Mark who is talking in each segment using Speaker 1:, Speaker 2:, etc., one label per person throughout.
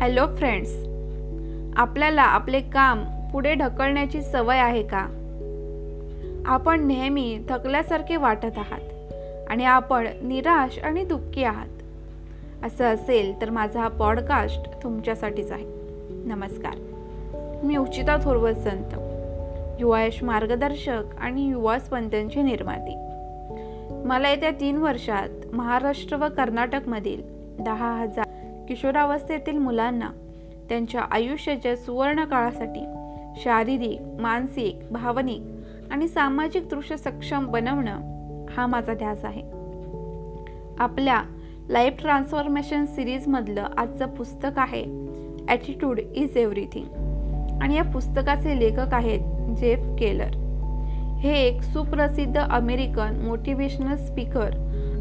Speaker 1: Hello friends आपल्याला आपले काम पुढे ढकलण्याची सवय आहे का? आपण नेहमी थकल्यासारखे वाटत आहात आणि आपण निराश आणि दुःखी आहात. असं असेल तर माझा हा पॉडकास्ट तुमच्यासाठीच आहे. नमस्कार. मी उचिता थोरवत संत युवायश मार्गदर्शक आणि युवा स्पंदनची निर्माती. मला येत्या तीन वर्षात महाराष्ट्र व कर्नाटकमधील दहा हजार किशोरावस्थेतील मुलांना त्यांच्या आयुष्याच्या सुवर्ण काळासाठी शारीरिक मानसिक भावनिक आणि सामाजिक दृश्य सक्षम बनवणं हा माझा ध्यास आहे. आपल्या लाईफ ट्रान्सफॉर्मेशन सिरीजमधलं आजचं पुस्तक आहे ॲटिट्यूड इज एव्हरीथिंग आणि या पुस्तकाचे लेखक आहेत जेफ केलर. हे एक सुप्रसिद्ध अमेरिकन मोटिवेशनल स्पीकर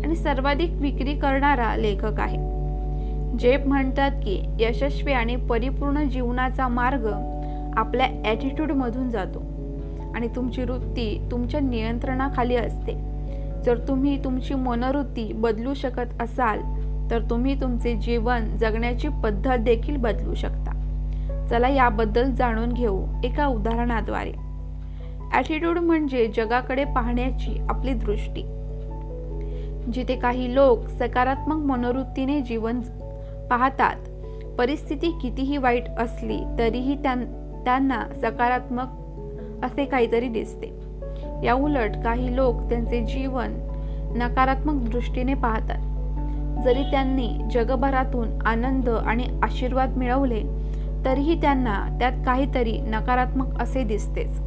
Speaker 1: आणि सर्वाधिक विक्री करणारा लेखक आहे. जेप म्हणतात की यशस्वी आणि परिपूर्ण जीवनाचा मार्ग आपल्या ॲटिट्यूडमधून जातो. आणि तुमची वृत्ती तुमच्या नियंत्रणाखाली असते. जर तुम्ही तुमची मनोवृत्ती बदलू शकत असाल तर तुम्ही तुमचे जीवन जगण्याची पद्धत देखील बदलू शकता. चला याबद्दल जाणून घेऊ एका उदाहरणाद्वारे. ॲटिट्यूड म्हणजे जगाकडे पाहण्याची आपली दृष्टी. जिथे काही लोक सकारात्मक मनोवृत्तीने जीवन पाहतात. परिस्थिती कितीही वाईट असली तरीही त्यांना सकारात्मक असे काहीतरी दिसते. या उलट काही लोक त्यांचे जीवन नकारात्मक दृष्टीने पाहतात. जरी त्यांनी जगभरातून आनंद आणि आशीर्वाद मिळवले तरीही त्यांना त्यात काहीतरी नकारात्मक असे दिसतेच.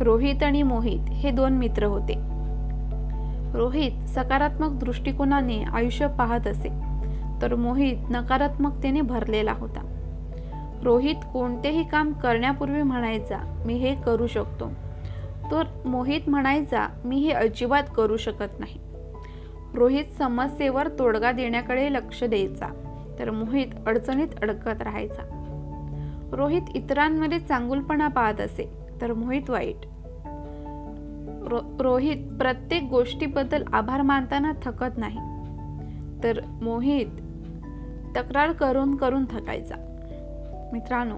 Speaker 1: रोहित आणि मोहित हे दोन मित्र होते. रोहित सकारात्मक दृष्टिकोनाने आयुष्य पाहत असे. तर मोहित नकारात्मकतेने भरलेला होता. रोहित कोणतेही काम करण्यापूर्वी म्हणायचा मी हे करू शकतो. तर मोहित म्हणायचा मी हे अजिबात करू शकत नाही. रोहित समस्येवर तोडगा देण्याकडे लक्ष द्यायचा तर मोहित अडचणीत अडकत राहायचा. रोहित इतरांमध्ये चांगुलपणा पाहत असे तर मोहित वाईट. रो रोहित प्रत्येक गोष्टीबद्दल आभार मानताना थकत नाही. तर मोहित तक्रार करून करून थकायचा. मित्रांनो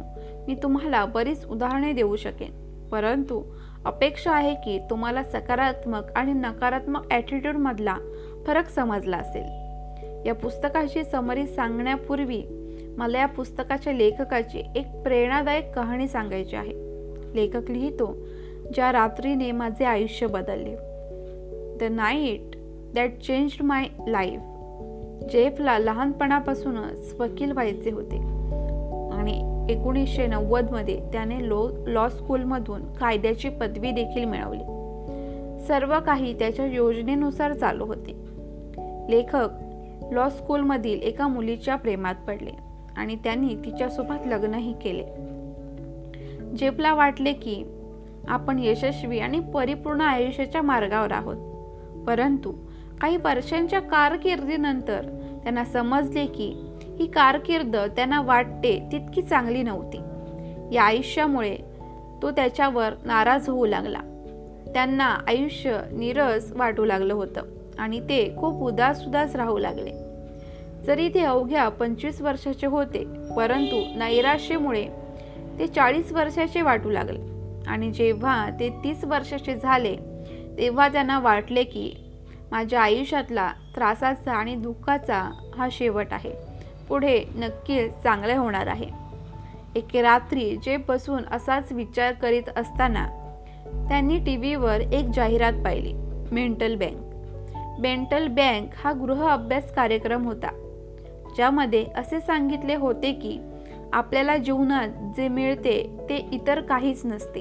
Speaker 1: मी तुम्हाला बरीच उदाहरणे देऊ शकेन. परंतु अपेक्षा आहे की तुम्हाला सकारात्मक आणि नकारात्मक ॲटिट्यूडमधला फरक समजला असेल. या पुस्तकाची समरी सांगण्यापूर्वी मला या पुस्तकाच्या लेखकाची एक प्रेरणादायक कहाणी सांगायची आहे. लेखक लिहितो ज्या रात्रीने माझे आयुष्य बदलले. The night that changed my life जेफला लहानपणापासूनच वकील व्हायचे होते. आणि एकोणीसशे नव्वदमध्ये त्याने लो लॉ स्कूलमधून कायद्याची पदवी देखील मिळवली. सर्व काही त्याच्या योजनेनुसार चालू होते. लेखक लॉ स्कूलमधील एका मुलीच्या प्रेमात पडले आणि त्यांनी तिच्यासोबत लग्नही केले. जेपला वाटले की आपण यशस्वी आणि परिपूर्ण आयुष्याच्या मार्गावर आहोत. परंतु काही वर्षांच्या कारकिर्दीनंतर त्यांना समजले की ही कारकीर्द त्यांना वाटते तितकी चांगली नव्हती. या आयुष्यामुळे तो त्याच्यावर नाराज होऊ लागला. त्यांना आयुष्य नीरस वाटू लागलं होतं आणि ते खूप उदास उदास राहू लागले. जरी ते अवघ्या पंचवीस वर्षाचे होते परंतु नैराश्यमुळे ते चाळीस वर्षाचे वाटू लागले. आणि जेव्हा ते तीस वर्षाचे झाले तेव्हा त्यांना वाटले की माझ्या आयुष्यातला त्रासाचा आणि दुःखाचा हा शेवट आहे. पुढे नक्की चांगले होणार आहे. एके रात्री जे बसून असाच विचार करीत असताना त्यांनी टी व्हीवर एक जाहिरात पाहिली मेंटल बँक. मेंटल बँक हा गृह अभ्यास कार्यक्रम होता ज्यामध्ये असे सांगितले होते की आपल्याला जीवनात जे मिळते ते इतर काहीच नसते.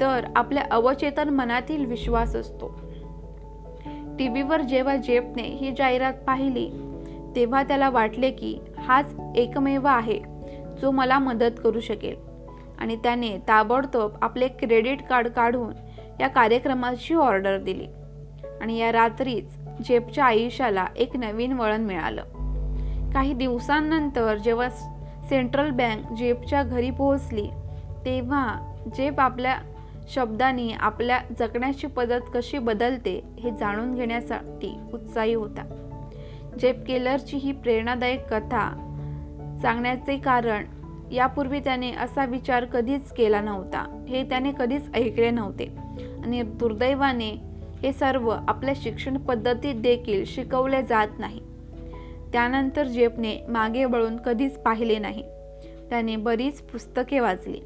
Speaker 1: तर आपल्या अवचेतन मनातील विश्वास असतो. टी व्हीवर जेव्हा जेपने ही जाहिरात पाहिली तेव्हा त्याला वाटले की हाच एकमेव आहे जो मला मदत करू शकेल. आणि त्याने ताबडतोब आपले क्रेडिट कार्ड काढून या कार्यक्रमाची ऑर्डर दिली. आणि या रात्रीच जेपच्या आयुष्याला एक नवीन वळण मिळालं. काही दिवसांनंतर जेव्हा सेंट्रल बँक जेपच्या घरी पोहोचली तेव्हा जेप आपल्या शब्दांनी आपल्या जगण्याची पद्धत कशी बदलते हे जाणून घेण्यासाठी उत्साही होता. जेप केलरची ही प्रेरणादायक कथा सांगण्याचे कारण यापूर्वी त्याने असा विचार कधीच केला नव्हता. हे त्याने कधीच ऐकले नव्हते. आणि दुर्दैवाने हे सर्व आपल्या शिक्षण पद्धतीत देखील शिकवले जात नाही. त्यानंतर जेपने मागे वळून कधीच पाहिले नाही. त्याने बरीच पुस्तके वाचली.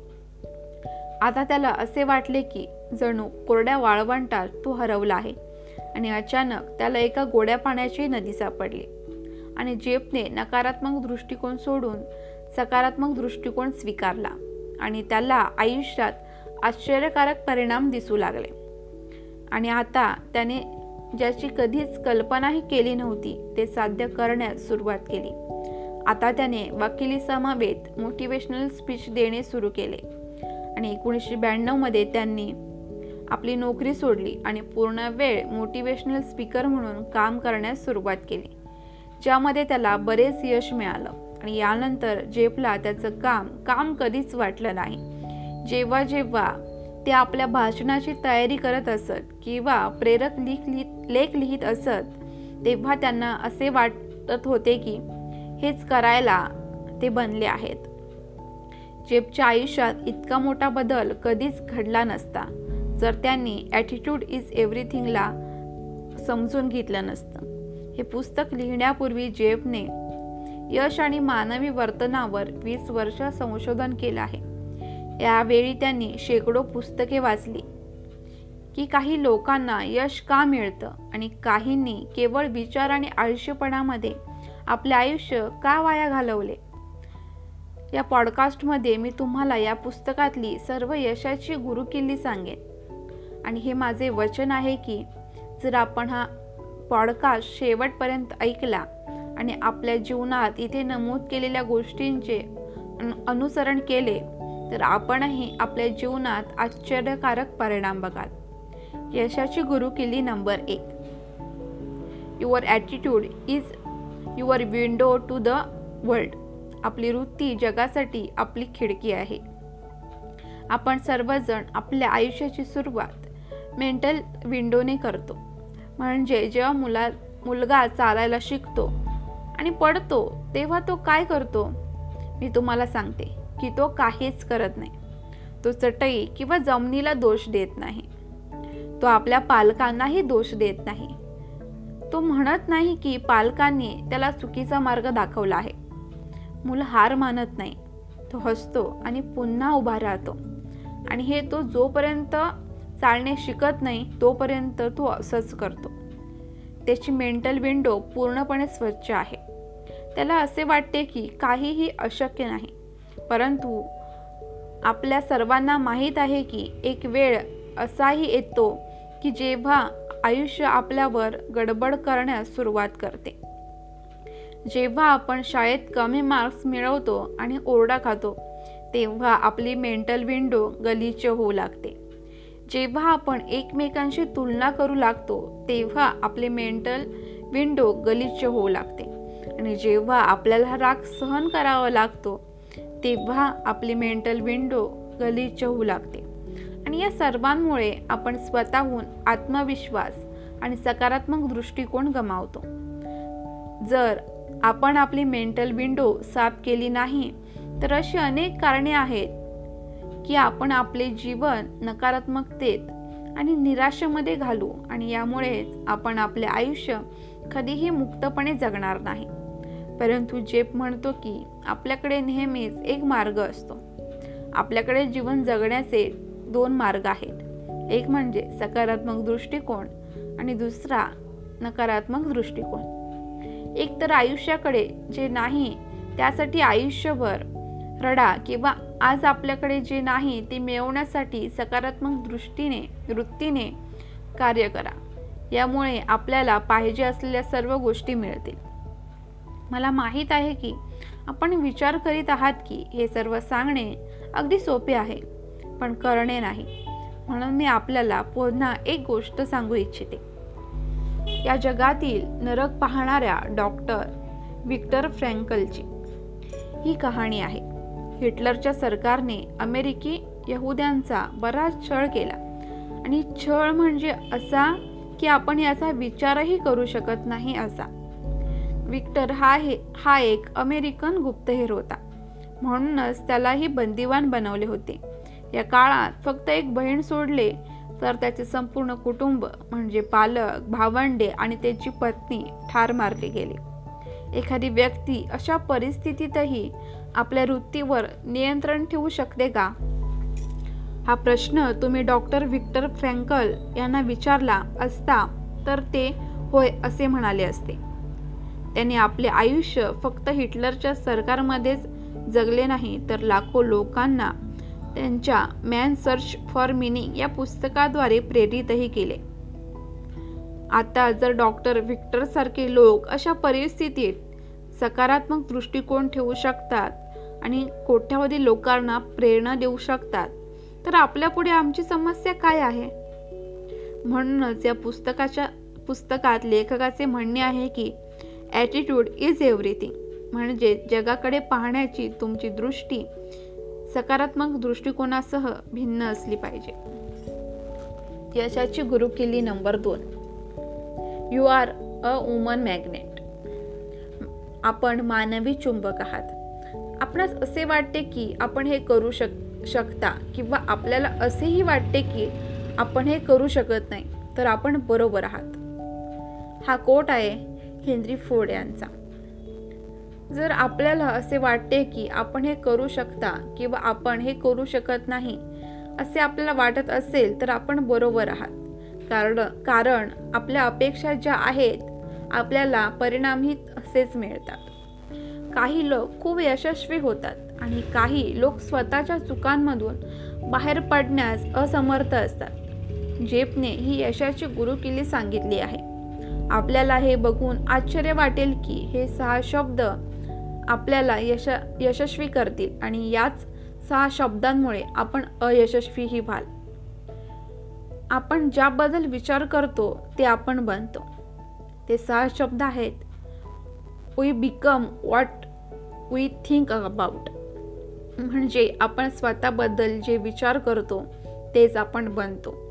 Speaker 1: आता त्याला असे वाटले की जणू कोरड्या वाळवंटात तो हरवला आहे. आणि अचानक त्याला एका गोड्या पाण्याची नदी सापडली. आणि जेपने नकारात्मक दृष्टिकोन सोडून सकारात्मक दृष्टिकोन स्वीकारला. आणि त्याला आयुष्यात आश्चर्यकारक परिणाम दिसू लागले. आणि आता त्याने ज्याची कधीच कल्पनाही केली नव्हती ते साध्य करण्यास सुरुवात केली. आता त्याने वकिली समावेत मोटिवेशनल स्पीच देणे सुरू केले. आणि एकोणीसशे ब्याण्णवमध्ये त्यांनी आपली नोकरी सोडली आणि पूर्ण वेळ मोटिवेशनल स्पीकर म्हणून काम करण्यास सुरुवात केली ज्यामध्ये त्याला बरेच यश मिळालं. आणि यानंतर जेफला त्याचं काम काम कधीच वाटलं नाही. जेव्हा जेव्हा ते आपल्या भाषणाची तयारी करत असत किंवा प्रेरक लिख लिहित लेख लिहित असत तेव्हा त्यांना असे वाटत होते की हेच करायला ते बनले आहेत. जेबच्या आयुष्यात इतका मोठा बदल कधीच घडला नसता. जर त्यांनी ॲटिट्यूड इज एव्हरीथिंगला समजून घेतलं नसतं. हे पुस्तक लिहिण्यापूर्वी जेबने यश आणि मानवी वर्तनावर वीस वर्ष संशोधन केलं आहे. यावेळी त्यांनी शेकडो पुस्तके वाचली. की काही लोकांना यश का मिळतं आणि काहींनी केवळ विचार आणि आयुष्यपणामध्ये आपले आयुष्य का वाया घालवले? या पॉडकास्टमध्ये मी तुम्हाला या पुस्तकातली सर्व यशाची गुरुकिल्ली सांगेन. आणि हे माझे वचन आहे की जर आपण हा पॉडकास्ट शेवटपर्यंत ऐकला आणि आपल्या जीवनात इथे नमूद केलेल्या गोष्टींचे अनुसरण केले तर आपणही आपल्या जीवनात आश्चर्यकारक परिणाम बघाल. यशाची गुरुकिल्ली नंबर एक. Your attitude is your window to the world आपली वृत्ती जगासाठी आपली खिडकी आहे. आपण सर्वजण आपल्या आयुष्याची सुरुवात मेंटल विंडोने करतो. म्हणजे जेव्हा मुला मुलगा चालायला शिकतो आणि पडतो तेव्हा तो काय करतो? मी तुम्हाला सांगते की तो काहीच करत नाही. तो चटई किंवा जमिनीला दोष देत नाही. तो आपल्या पालकांनाही दोष देत नाही. तो म्हणत नाही की पालकांनी त्याला चुकीचा मार्ग दाखवला आहे. मुलं हार मानत नाही. तो हसतो आणि पुन्हा उभा राहतो. आणि हे तो जोपर्यंत चालणे शिकत नाही तोपर्यंत तो असंच करतो. त्याची मेंटल विंडो पूर्णपणे स्वच्छ आहे. त्याला असे वाटते की काहीही अशक्य नाही. परंतु आपल्या सर्वांना माहीत आहे की एक वेळ असाही येतो की जेव्हा आयुष्य आपल्यावर गडबड करण्यास सुरुवात करते. जेव्हा आपण शाळेत कमी मार्क्स मिळवतो आणि ओरडा खातो तेव्हा आपली मेंटल विंडो गलिच्छ होऊ लागते. जेव्हा आपण एकमेकांशी तुलना करू लागतो तेव्हा आपले मेंटल विंडो गलिच्छ होऊ लागते. आणि जेव्हा आपल्याला राग सहन करावा लागतो तेव्हा आपली मेंटल विंडो गलिच्छ होऊ लागते. आणि या सर्वांमुळे आपण स्वतःहून आत्मविश्वास आणि सकारात्मक दृष्टिकोन गमावतो. जर आपण आपली मेंटल विंडो साफ केली नाही तर अशी अनेक कारणे आहेत की आपण आपले जीवन नकारात्मकतेत आणि निराशेमध्ये घालू आणि यामुळेच आपण आपले आयुष्य कधीही मुक्तपणे जगणार नाही. परंतु जेप म्हणतो की आपल्याकडे नेहमीच एक मार्ग असतो. आपल्याकडे जीवन जगण्याचे दोन मार्ग आहेत. एक म्हणजे सकारात्मक दृष्टिकोन आणि दुसरा नकारात्मक दृष्टिकोन. एक तर आयुष्याकडे जे नाही त्यासाठी आयुष्यभर रडा किंवा आज आपल्याकडे जे नाही ते मिळवण्यासाठी सकारात्मक दृष्टीने वृत्तीने कार्य करा. यामुळे आपल्याला पाहिजे असलेल्या सर्व गोष्टी मिळतील. मला माहीत आहे की आपण विचार करीत आहात की हे सर्व सांगणे अगदी सोपे आहे पण करणे नाही. म्हणून मी आपल्याला पुन्हा एक गोष्ट सांगू इच्छिते. या जगातील नरक पाहणाऱ्या डॉक्टर विक्टर फ्रँकलची. ही कहाणी आहे. हिटलरच्या सरकारने अमेरिकी यहुद्यांचा बराच छळ केला. आणि छळ म्हणजे असा की आपण याचा विचारही करू शकत नाही असा. विक्टर हा हे हा एक अमेरिकन गुप्तहेर होता. म्हणूनच त्यालाही बंदिवान बनवले होते. या काळात फक्त एक बहीण सोडले तर त्याचे संपूर्ण कुटुंब म्हणजे पालक भावंडे आणि त्याची पत्नी ठार मारले गेले. एखादी व्यक्ती अशा परिस्थितीतही आपल्या वृत्तीवर नियंत्रण ठेवू शकते का? हा प्रश्न तुम्ही डॉक्टर व्हिक्टर फ्रँकल यांना विचारला असता तर ते होय असे म्हणाले असते. त्यांनी आपले आयुष्य फक्त हिटलरच्या सरकारमध्येच जगले नाही तर लाखो लोकांना त्यांच्या मॅन सर्च फॉर मिनिंग या पुस्तकाद्वारे प्रेरितही केले. आता जर डॉक्टर व्हिक्टर सारखे लोक अशा परिस्थितीत सकारात्मक दृष्टिकोन ठेवू शकतात आणि कोट्यावधी लोकांना प्रेरणा देऊ शकतात तर आपल्यापुढे आमची समस्या काय आहे? म्हणूनच या पुस्तकाच्या पुस्तकात लेखकाचे म्हणणे आहे की ॲटिट्यूड इज एव्हरीथिंग म्हणजे जगाकडे पाहण्याची तुमची दृष्टी सकारात्मक दृष्टिकोनासह भिन्न असली पाहिजे. यशाची गुरुकिल्ली नंबर दोन. You are a woman magnet आपण मानवी चुंबक आहात. आपणास असे वाटते की आपण हे करू शक शकता किंवा आपल्याला असेही वाटते की आपण हे करू शकत नाही तर आपण बरोबर आहात. हा कोट आहे हेनरी फोर्ड यांचा. जर आपल्याला असे वाटते की आपण हे करू शकता किंवा आपण हे करू शकत नाही असे आपल्याला वाटत असेल तर आपण बरोबर आहात. कारण कारण आपल्या अपेक्षा ज्या आहेत आपल्याला परिणामही असेच मिळतात. काही लोक खूप यशस्वी होतात आणि काही लोक स्वतःच्या चुकांमधून बाहेर पडण्यास असमर्थ असतात. जेपने ही यशाची गुरुकिल्ली सांगितली आहे. आपल्याला हे बघून आश्चर्य वाटेल की हे सहा शब्द आपल्याला यश यशस्वी करतील आणि याच सहा शब्दांमुळे आपण अयशस्वीही व्हाल. आपण ज्याबद्दल विचार करतो ते आपण बनतो. ते सहा शब्द आहेत. We become what we think about म्हणजे आपण स्वतःबद्दल जे विचार करतो तेच आपण बनतो.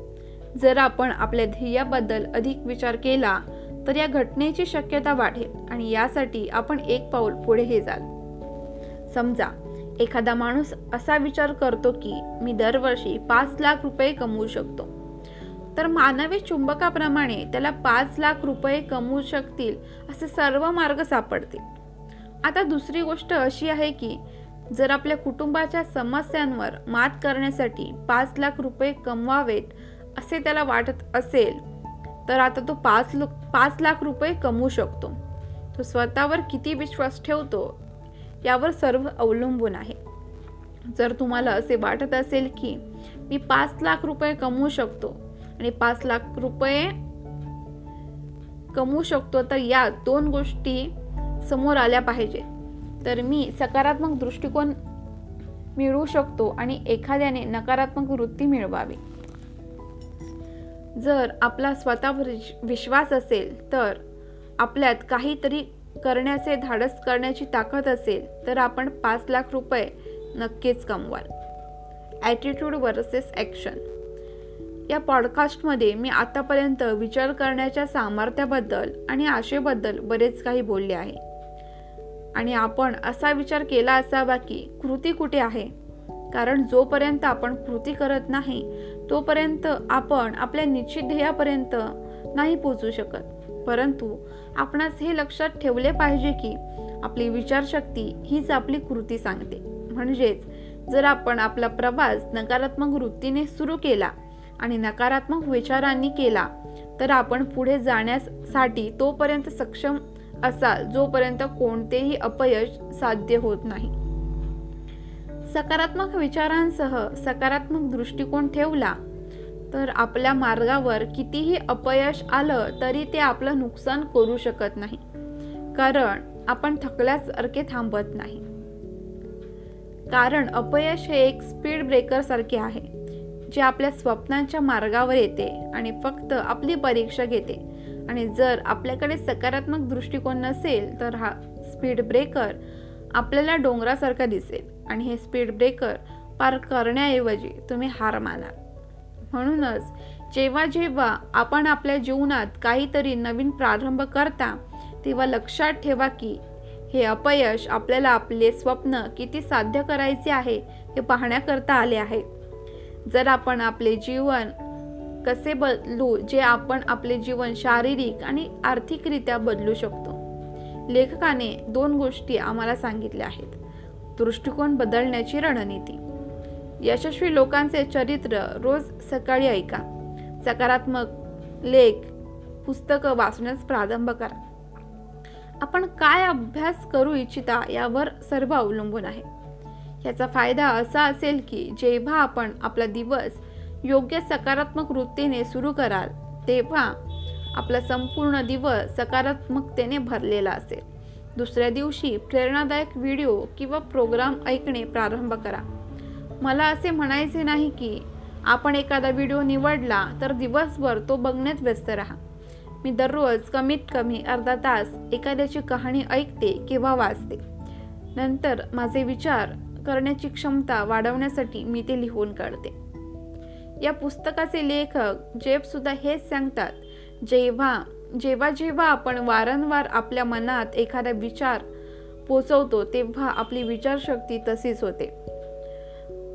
Speaker 1: जर आपण आपल्या ध्येयाबद्दल अधिक विचार केला तर या घटनेची शक्यता वाढेल आणि यासाठी आपण एक पाऊल पुढे जाल. समजा एखादा माणूस असा विचार करतो की मी दरवर्षी पाच लाख रुपये कमवू शकतो. तर मानवी चुंबकाप्रमाणे त्याला पाच लाख रुपये कमवू शकतील असे सर्व मार्ग सापडतील. आता दुसरी गोष्ट अशी आहे की जर आपल्या कुटुंबाच्या समस्यांवर मात करण्यासाठी पाच लाख रुपये कमवावेत असे त्याला वाटत असेल तर आता तो पाच लो पाच लाख रुपये कमवू शकतो. तो स्वतःवर किती विश्वास ठेवतो यावर सर्व अवलंबून आहे. जर तुम्हाला असे वाटत असेल की मी पाच लाख रुपये कमवू शकतो आणि पाच लाख रुपये कमवू शकतो तर या दोन गोष्टी समोर आल्या पाहिजे. तर मी सकारात्मक दृष्टिकोन मिळवू शकतो आणि एखाद्याने नकारात्मक वृत्ती मिळवावी. जर आपला स्वतःवर विश्वास असेल तर आपल्यात काहीतरी करण्याचे धाडस करण्याची ताकद असेल तर आपण पाच लाख रुपये नक्कीच कमवाल. ॲटिट्यूड वर्सेस ॲक्शन या पॉडकास्टमध्ये मी आतापर्यंत विचार करण्याच्या सामर्थ्याबद्दल आणि आशेबद्दल बरेच काही बोलले आहे. आणि आपण असा विचार केला असावा की कृती कुठे आहे? कारण जोपर्यंत आपण कृती करत नाही तोपर्यंत आपण आपल्या निश्चित ध्येयापर्यंत नाही पोचू शकत. परंतु आपणास हे लक्षात ठेवले पाहिजे की आपली विचारशक्ती हीच आपली कृती सांगते. म्हणजेच जर आपण आपला प्रवास नकारात्मक वृत्तीने सुरू केला आणि नकारात्मक विचारांनी केला तर आपण पुढे जाण्यासाठी तोपर्यंत सक्षम असाल जोपर्यंत कोणतेही अपयश साध्य होत नाही. सकारात्मक विचारांसह सकारात्मक दृष्टिकोन ठेवला तर आपल्या मार्गावर कितीही अपयश आलं तरी ते आपलं नुकसान करू शकत नाही. कारण आपण थकल्यासारखे थांबत नाही. कारण अपयश हे एक स्पीड ब्रेकर सारखे आहे जे आपल्या स्वप्नांच्या मार्गावर येते आणि फक्त आपली परीक्षा घेते. आणि जर आपल्याकडे सकारात्मक दृष्टिकोन नसेल तर हा स्पीड ब्रेकर आपल्याला डोंगरासारखा दिसेल. आणि हे स्पीड ब्रेकर पार करण्याऐवजी तुम्ही हार मानाल म्हणूनच जेव्हा जेव्हा आपण आपल्या जीवनात काहीतरी नवीन प्रारंभ करता तेव्हा लक्षात ठेवा की हे अपयश आपल्याला आपले स्वप्न किती साध्य करायचे आहे हे पाहण्याकरता आले आहे. जर आपण आपले जीवन कसे बदलू जे आपण आपले जीवन शारीरिक आणि आर्थिकरित्या बदलू शकतो? लेखकाने दोन गोष्टी आम्हाला सांगितल्या आहेत. दृष्टिकोन बदलण्याची रणनीती. यशस्वी लोकांचे चरित्र रोज सकाळी ऐका. सकारात्मक लेख पुस्तकं वाचण्यास प्रारंभ करा. आपण काय अभ्यास करू इच्छिता यावर सर्व अवलंबून आहे. याचा फायदा असा असेल की जेव्हा आपण आपला दिवस योग्य सकारात्मक वृत्तीने सुरू कराल तेव्हा आपला संपूर्ण दिवस सकारात्मकतेने भरलेला असेल. दुसऱ्या दिवशी प्रेरणादायक व्हिडिओ किंवा प्रोग्राम ऐकणे प्रारंभ करा. मला असे म्हणायचे नाही की आपण एखादा व्हिडिओ निवडला तर दिवसभर तो बघण्यात व्यस्त राहा. मी दररोज कमीत कमी अर्धा तास एखाद्याची कहाणी ऐकते किंवा वाचते. नंतर माझे विचार करण्याची क्षमता वाढवण्यासाठी मी ते लिहून काढते. या पुस्तकाचे लेखक जेब सुद्धा हेच सांगतात जेव्हा जेव्हा जेव्हा आपण वारंवार आपल्या मनात एखादा विचार पोचवतो तेव्हा आपली विचारशक्ती तशीच होते.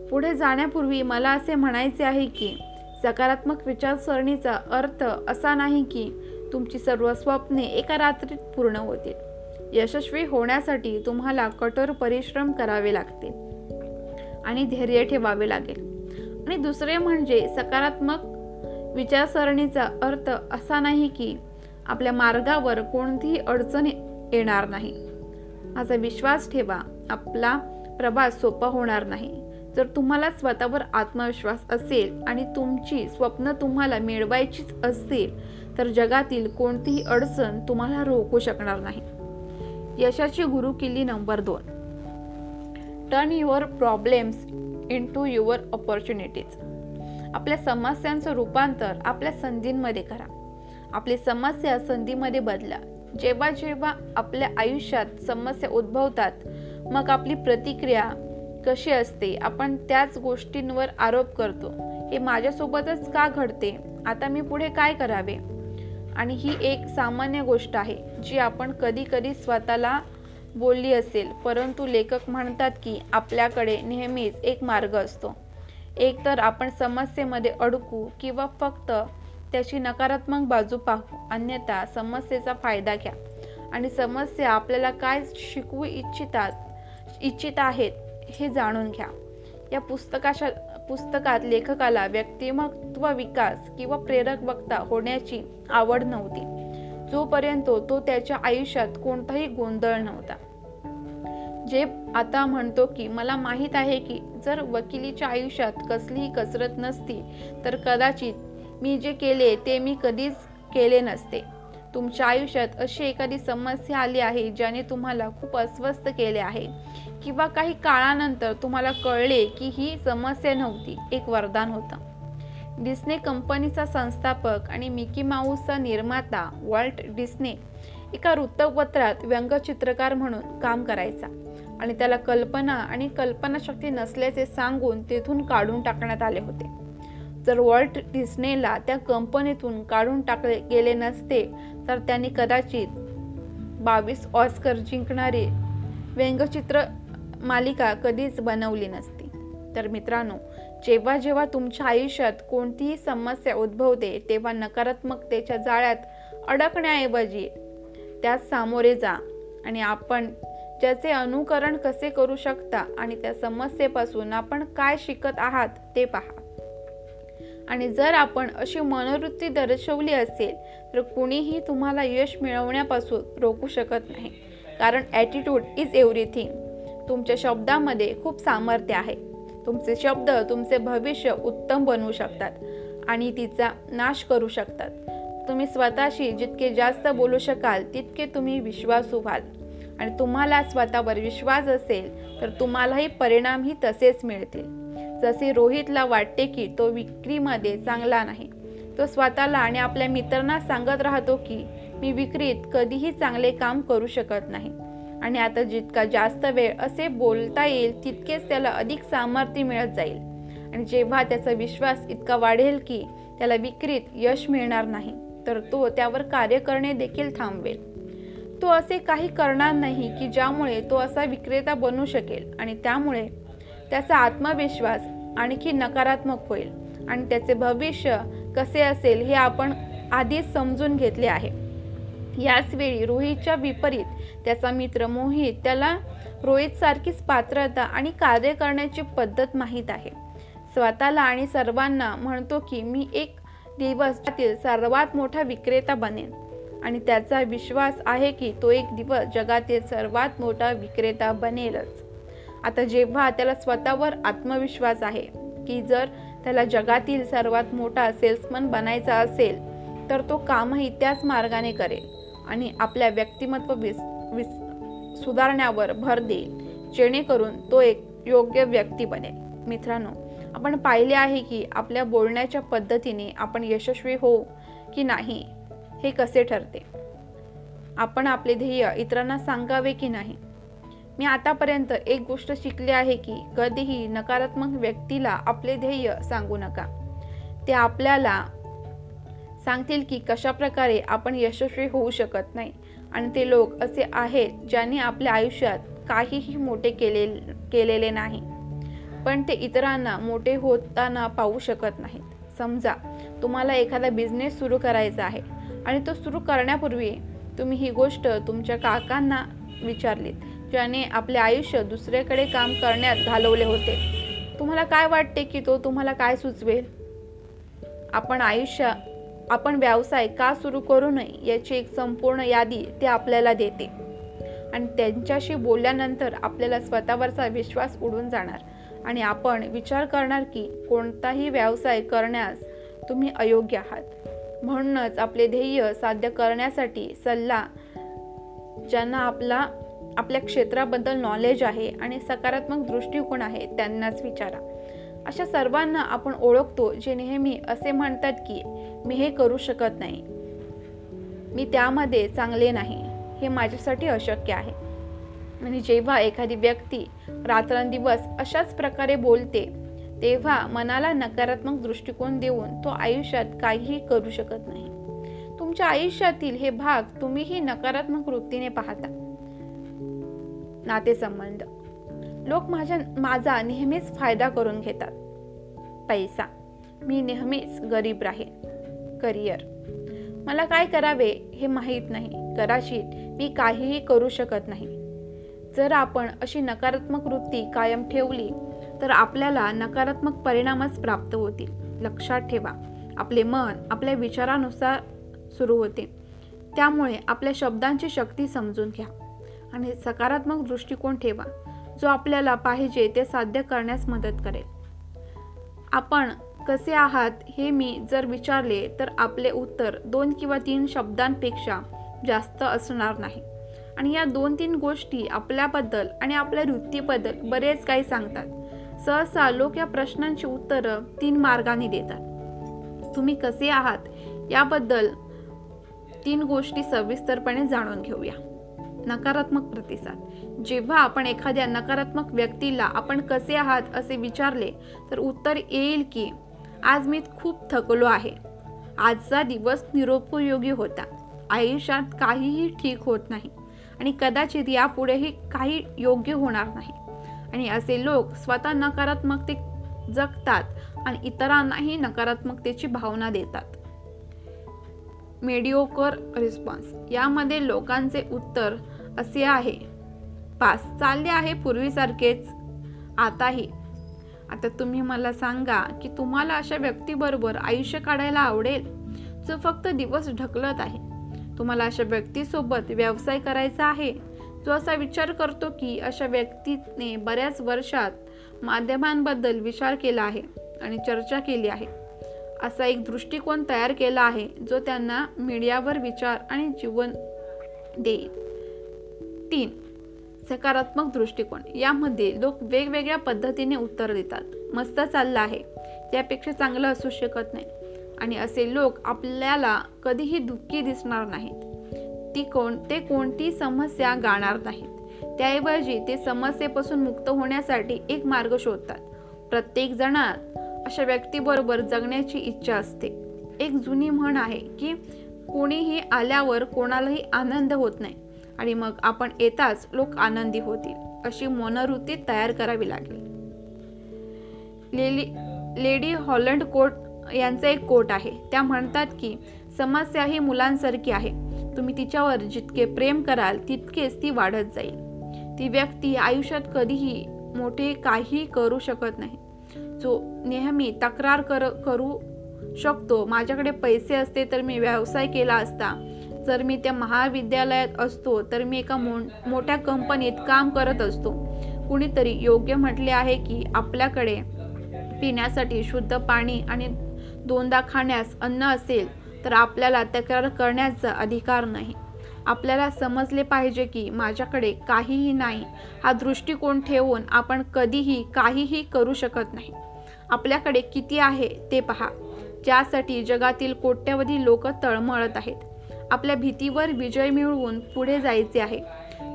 Speaker 1: पुढे जाण्यापूर्वी मला असे म्हणायचे आहे की सकारात्मक विचारसरणीचा अर्थ असा नाही की तुमची सर्व स्वप्ने एका रात्रीत पूर्ण होतील. यशस्वी होण्यासाठी तुम्हाला कठोर परिश्रम करावे लागतील आणि धैर्य ठेवावे लागेल. आणि दुसरे म्हणजे सकारात्मक विचारसरणीचा अर्थ असा नाही की आपल्या मार्गावर कोणतीही अडचण येणार नाही. माझा विश्वास ठेवा आपला प्रवास सोपा होणार नाही. जर तुम्हाला स्वतःवर आत्मविश्वास असेल आणि तुमची स्वप्न तुम्हाला मिळवायचीच असतील तर जगातील कोणतीही अडचण तुम्हाला रोखू शकणार नाही. यशाची गुरु किल्ली नंबर दोन. Turn your problems into your opportunities आपल्या समस्यांचं रूपांतर आपल्या संधींमध्ये करा. आपली समस्या संधीमध्ये बदला. जेव्हा जेव्हा आपल्या आयुष्यात समस्या उद्भवतात मग आपली प्रतिक्रिया कशी असते आपण त्याच गोष्टींवर आरोप करतो. हे माझ्यासोबतच का घडते? आता मी पुढे काय करावे? आणि ही एक सामान्य गोष्ट आहे जी आपण कधी कधी स्वतःला बोलली असेल परंतु लेखक म्हणतात की आपल्याकडे नेहमीच एक मार्ग असतो. एक तर आपण समस्येमध्ये अडकू किंवा फक्त त्याची नकारात्मक बाजू पाहू. अन्यथा समस्येचा फायदा घ्या. आणि समस्या आपल्याला काय शिकवू इच्छितात इच्छित आहेत हे जाणून घ्या. या पुस्तकाशा पुस्तकात लेखकाला व्यक्तिमत्व विकास किंवा प्रेरक वक्ता होण्याची आवड नव्हती. जोपर्यंत तो त्याच्या आयुष्यात कोणताही गोंधळ नव्हता. जे आता म्हणतो की मला माहीत आहे की जर वकिलीच्या आयुष्यात कसलीही कसरत नसती तर कदाचित मी जे केले ते मी कधीच केले नसते. तुमच्या आयुष्यात अशी एखादी समस्या आली आहे ज्याने तुम्हाला खूप अस्वस्थ केले आहे. किंवा काही काळानंतर तुम्हाला कळले की ही समस्या नव्हती एक वरदान होतं. डिस्ने कंपनीचा संस्थापक आणि मिकी माऊसचा निर्माता वॉल्ट डिस्ने एका वृत्तपत्रात व्यंगचित्रकार म्हणून काम करायचा आणि त्याला कल्पना आणि कल्पनाशक्ती नसल्याचे सांगून तेथून काढून टाकण्यात आले होते. जर वॉल्ट डिस्नेला त्या कंपनीतून काढून टाकले गेले नसते तर त्यांनी कदाचित बावीस ऑस्कर जिंकणारी व्यंगचित्र मालिका कधीच बनवली नसती. तर मित्रांनो जेव्हा जेव्हा तुमच्या आयुष्यात कोणतीही समस्या उद्भवते तेव्हा नकारात्मकतेच्या जाळ्यात अडकण्याऐवजी त्यात सामोरे जा आणि आपण ज्याचे अनुकरण कसे करू शकता आणि त्या समस्येपासून आपण काय शिकत आहात ते पहा. आणि जर आपण अशी मनोवृत्ती दर्शवली असेल तर कुणीही तुम्हाला यश मिळवण्यापासून रोखू शकत नाही. कारण ॲटिट्यूड इज एव्हरीथिंग तुमच्या शब्दामध्ये खूप सामर्थ्य आहे. तुमचे शब्द तुमचे भविष्य उत्तम बनवू शकतात आणि तिचा नाश करू शकतात. तुम्ही स्वतःशी जितके जास्त बोलू शकाल तितके तुम्ही विश्वासू व्हाल. आणि तुम्हाला स्वतःवर विश्वास असेल तर तुम्हालाही परिणामही तसेच मिळतील. जसे रोहितला वाटते की तो विक्रीमध्ये चांगला नाही. तो स्वतःला आणि आपल्या मित्रांना सांगत राहतो की मी विक्रीत कधीही चांगले काम करू शकत नाही. आणि आता जितका जास्त वेळ असे बोलता येईल तितकेच त्याला अधिक सामर्थ्य मिळत जाईल. आणि जेव्हा त्याचा विश्वास इतका वाढेल की त्याला विक्रीत यश मिळणार नाही तर तो त्यावर कार्य करणे देखील थांबवेल. तो असे काही करणार नाही की ज्यामुळे तो असा विक्रेता बनू शकेल आणि त्यामुळे त्याचा आत्मविश्वास आणखी नकारात्मक होईल. आणि त्याचे भविष्य कसे असेल हे आपण आधीच समजून घेतले आहे. याच वेळी रोहितच्या विपरीत त्याचा मित्र मोहित त्याला रोहितसारखीच पात्रता आणि कार्य करण्याची पद्धत माहीत आहे. स्वतःला आणि सर्वांना म्हणतो की मी एक दिवस त्यातील सर्वात मोठा विक्रेता बनेन. आणि त्याचा विश्वास आहे की तो एक दिवस जगातील सर्वात मोठा विक्रेता बनेलच. आता जेव्हा त्याला स्वतःवर आत्मविश्वास आहे की जर त्याला जगातील सर्वात मोठा सेल्समन बनायचा असेल तर तो कामही त्याच मार्गाने करेल आणि आपल्या व्यक्तिमत्व विस विस सुधारण्यावर भर देईल जेणेकरून तो एक योग्य व्यक्ती बनेल. मित्रांनो आपण पाहिले आहे की आपल्या बोलण्याच्या पद्धतीने आपण यशस्वी होऊ की नाही हे कसे ठरते? आपण आपले ध्येय इतरांना सांगावे की नाही? मी आतापर्यंत एक गोष्ट शिकली आहे की कधीही नकारात्मक व्यक्तीला आपले ध्येय सांगू नका. ते आपल्याला सांगतील की कशा प्रकारे आपण यशस्वी होऊ शकत नाही. आणि ते लोक असे आहेत ज्यांनी आपल्या आयुष्यात काहीही मोठे केले केलेले नाही. पण ते इतरांना मोठे होताना पाहू शकत नाहीत. समजा तुम्हाला एखादा बिझनेस सुरू करायचा आहे आणि तो सुरू करण्यापूर्वी तुम्ही ही गोष्ट तुमच्या काकांना विचारलीत. ज्याने आपले आयुष्य दुसऱ्याकडे काम करण्यात घालवले होते. तुम्हाला काय वाटते की तो तुम्हाला काय सुचवेल? आपण आयुष्य आपण व्यवसाय का सुरू करू नये याची एक संपूर्ण यादी ते आपल्याला देते. आणि त्यांच्याशी बोलल्यानंतर आपल्याला स्वतःवरचा विश्वास उडून जाणार. आणि आपण विचार करणार की कोणताही व्यवसाय करण्यास तुम्ही अयोग्य आहात. म्हणूनच आपले ध्येय साध्य करण्यासाठी सल्ला ज्यांना आपला आपल्या क्षेत्राबद्दल नॉलेज आहे आणि सकारात्मक दृष्टिकोन आहे त्यांनाच विचारा. अशा सर्वांना आपण ओळखतो जे नेहमी असे म्हणतात की मी हे करू शकत नाही. मी त्यामध्ये चांगले नाही. हे माझ्यासाठी अशक्य आहे. आणि जेव्हा एखादी व्यक्ती रात्रंदिवस अशाच प्रकारे बोलते तेव्हा मनाला नकारात्मक दृष्टिकोन देऊन तो आयुष्यात काहीही करू शकत नाही. तुमच्या आयुष्यातील हे भाग तुम्हीही नकारात्मक वृत्तीने पाहता. नातेसंबंध. लोक माझ्या माझा नेहमीच फायदा करून घेतात. पैसा. मी नेहमीच गरीब राहीन. करिअर. मला काय करावे हे माहीत नाही. कदाचित मी काहीही करू शकत नाही. जर आपण अशी नकारात्मक वृत्ती कायम ठेवली तर आपल्याला नकारात्मक परिणामच प्राप्त होतील. लक्षात ठेवा. आपले मन आपल्या विचारानुसार सुरू होते. त्यामुळे आपल्या शब्दांची शक्ती समजून घ्या. आणि सकारात्मक दृष्टिकोन ठेवा जो आपल्याला पाहिजे ते साध्य करण्यास मदत करेल. आपण कसे आहात हे मी जर विचारले तर आपले उत्तर दोन किंवा तीन शब्दांपेक्षा जास्त असणार नाही. आणि या दोन तीन गोष्टी आपल्याबद्दल आणि आपल्या वृत्तीबद्दल बरेच काही सांगतात. सहसा लोक या प्रश्नांची उत्तरं तीन मार्गाने देतात. तुम्ही कसे आहात याबद्दल तीन गोष्टी सविस्तरपणे जाणून घेऊया. नकारात्मक प्रतिसाद. जेव्हा आपण एखाद्या नकारात्मक व्यक्तीला आपण कसे आहात असे विचारले तर उत्तर येईल की आज मी खूप थकलो आहे. आजचा दिवस निरुपयोगी होता. आयुष्यात काहीही ठीक होत नाही आणि कदाचित यापुढेही काही योग्य होणार नाही. आणि असे लोक स्वतः नकारात्मकते जगतात आणि इतरांनाही नकारात्मकतेची भावना देतात. मेडिओकर रिस्पॉन्स यामध्ये लोकांचे उत्तर असे आहे. पास. चालले आहे पूर्वीसारखेच. आताही. आता तुम्ही मला सांगा की तुम्हाला अशा व्यक्तीबरोबर आयुष्य काढायला आवडेल? जो फक्त दिवस ढकलत आहे. तुम्हाला अशा व्यक्तीसोबत व्यवसाय करायचा आहे? जो असा विचार करतो की अशा व्यक्तीने बऱ्याच वर्षात माध्यमांबद्दल विचार केला आहे आणि चर्चा केली आहे. असा एक दृष्टिकोन तयार केला आहे जो त्यांना मीडियावर विचार आणि जीवन देईल. तीन सकारात्मक दृष्टिकोन. यामध्ये लोक वेगवेगळ्या पद्धतीने उत्तर देतात. मस्त चाललं आहे. त्यापेक्षा चांगलं असू शकत नाही. आणि असे लोक आपल्याला कधीही दुःखी दिसणार नाहीत. ती कोण ते कोणती समस्या गाणार नाहीत. त्याऐवजी ते समस्येपासून मुक्त होण्यासाठी एक मार्ग शोधतात. प्रत्येक जणात अशा व्यक्तीबरोबर जगण्याची इच्छा असते. एक जुनी म्हण आहे की कोणीही आल्यावर कोणालाही आनंद होत नाही आणि मग आपण येताच लोक आनंदी होतील अशी मनोवृत्ती तयार करावी लागेल. लेली लेडी हॉलंड कोट यांचा एक कोट आहे. त्या म्हणतात की समस्या ही मुलांसारखी आहे. तुम्ही तिच्यावर जितके प्रेम कराल तितकेच ती वाढत जाईल. ती व्यक्ती आयुष्यात कधीही मोठे काही करू शकत नाही. जो नेहमी तक्रार कर करू शकतो. माझ्याकडे पैसे असते तर मी व्यवसाय केला असता. जर मी त्या महाविद्यालयात असतो तर मी एका मो मोठ्या कंपनीत काम करत असतो. कुणीतरी योग्य म्हटले आहे की आपल्याकडे पिण्यासाठी शुद्ध पाणी आणि दोनदा खाण्यास अन्न असेल तर आपल्याला तक्रार करण्याचा अधिकार नाही. आपल्याला समजले पाहिजे की माझ्याकडे काहीही नाही. हा दृष्टिकोन ठेवून आपण कधीही काहीही करू शकत नाही. आपल्याकडे किती आहे ते पहा. ज्यासाठी जगातील कोट्यवधी लोक तळमळत आहेत. आपल्या भीतीवर विजय मिळवून पुढे जायचे आहे.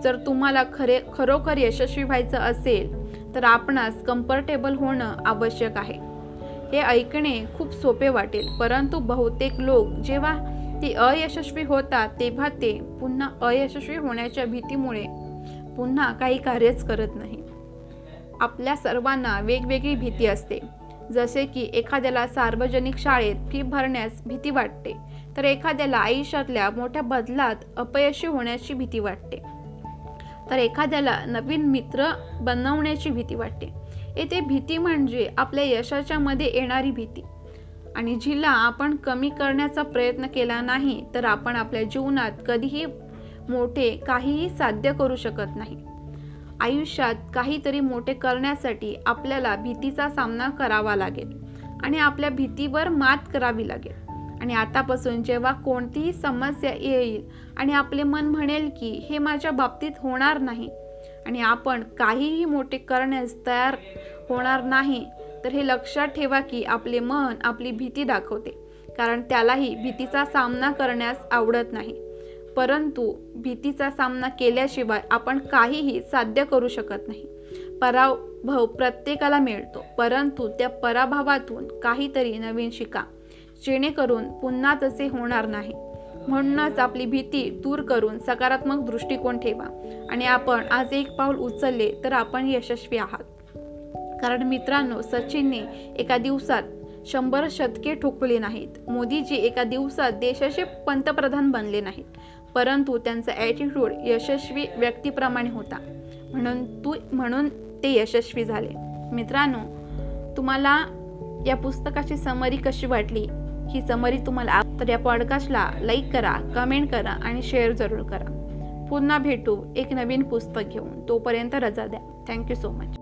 Speaker 1: जर तुम्हाला खरे खरोखर यशस्वी व्हायचं असेल तर आपणास कम्फर्टेबल होणं आवश्यक आहे. हे ऐकणे खूप सोपे वाटेल परंतु बहुतेक लोक जेव्हा ते अयशस्वी होतात तेव्हा ते पुन्हा अयशस्वी होण्याच्या भीतीमुळे पुन्हा काही कार्यच करत नाही. आपल्या सर्वांना वेगवेगळी भीती असते. जसे की एखाद्याला सार्वजनिक शाळेत फी भरण्यास भीती वाटते तर एखाद्याला आयुष्यातल्या मोठ्या बदलात अपयशी होण्याची भीती वाटते. तर एखाद्याला नवीन मित्र बनवण्याची भीती वाटते. येथे भीती म्हणजे आपल्या यशाच्या मध्ये येणारी भीती. आणि जिला आपण कमी करण्याचा प्रयत्न केला नाही तर आपण आपल्या जीवनात कधीही मोठे काहीही साध्य करू शकत नाही. आयुष्यात काहीतरी मोठे करण्यासाठी आपल्याला भीतीचा सामना करावा लागेल आणि आपल्या भीतीवर मात करावी लागेल. आणि आतापासून जेव्हा कोणतीही समस्या येईल आणि आपले मन म्हणेल की हे माझ्या बाबतीत होणार नाही आणि आपण काहीही मोठे करण्यास तयार होणार नाही तर हे लक्षात ठेवा की आपले मन आपली भीती दाखवते. कारण त्यालाही भीतीचा सामना करण्यास आवडत नाही. परंतु भीतीचा सामना केल्याशिवाय आपण काहीही साध्य करू शकत नाही. पराभव प्रत्येकाला मिळतो परंतु त्या पराभवातून काहीतरी नवीन शिका जेणेकरून पुन्हा तसे होणार नाही. म्हणूनच आपली भीती दूर करून सकारात्मक दृष्टिकोन ठेवा आणि आपण आज एक पाऊल उचलले तर आपण यशस्वी आहात. कारण मित्रांनो सचिनने एका दिवसात शंभर शतके ठोकले नाहीत. मोदीजी एका दिवसात देशाचे पंतप्रधान बनले नाहीत. परंतु त्यांचा ॲटिट्यूड यशस्वी व्यक्तीप्रमाणे होता. म्हणून तू म्हणून ते यशस्वी झाले. मित्रांनो तुम्हाला या पुस्तकाची समरी कशी वाटली? ही समरी तुम्हाला तर या पॉडकास्टला लाईक करा कमेंट करा आणि शेअर जरूर करा. पुन्हा भेटू एक नवीन पुस्तक घेऊन. तोपर्यंत रजा द्या. Thank you so much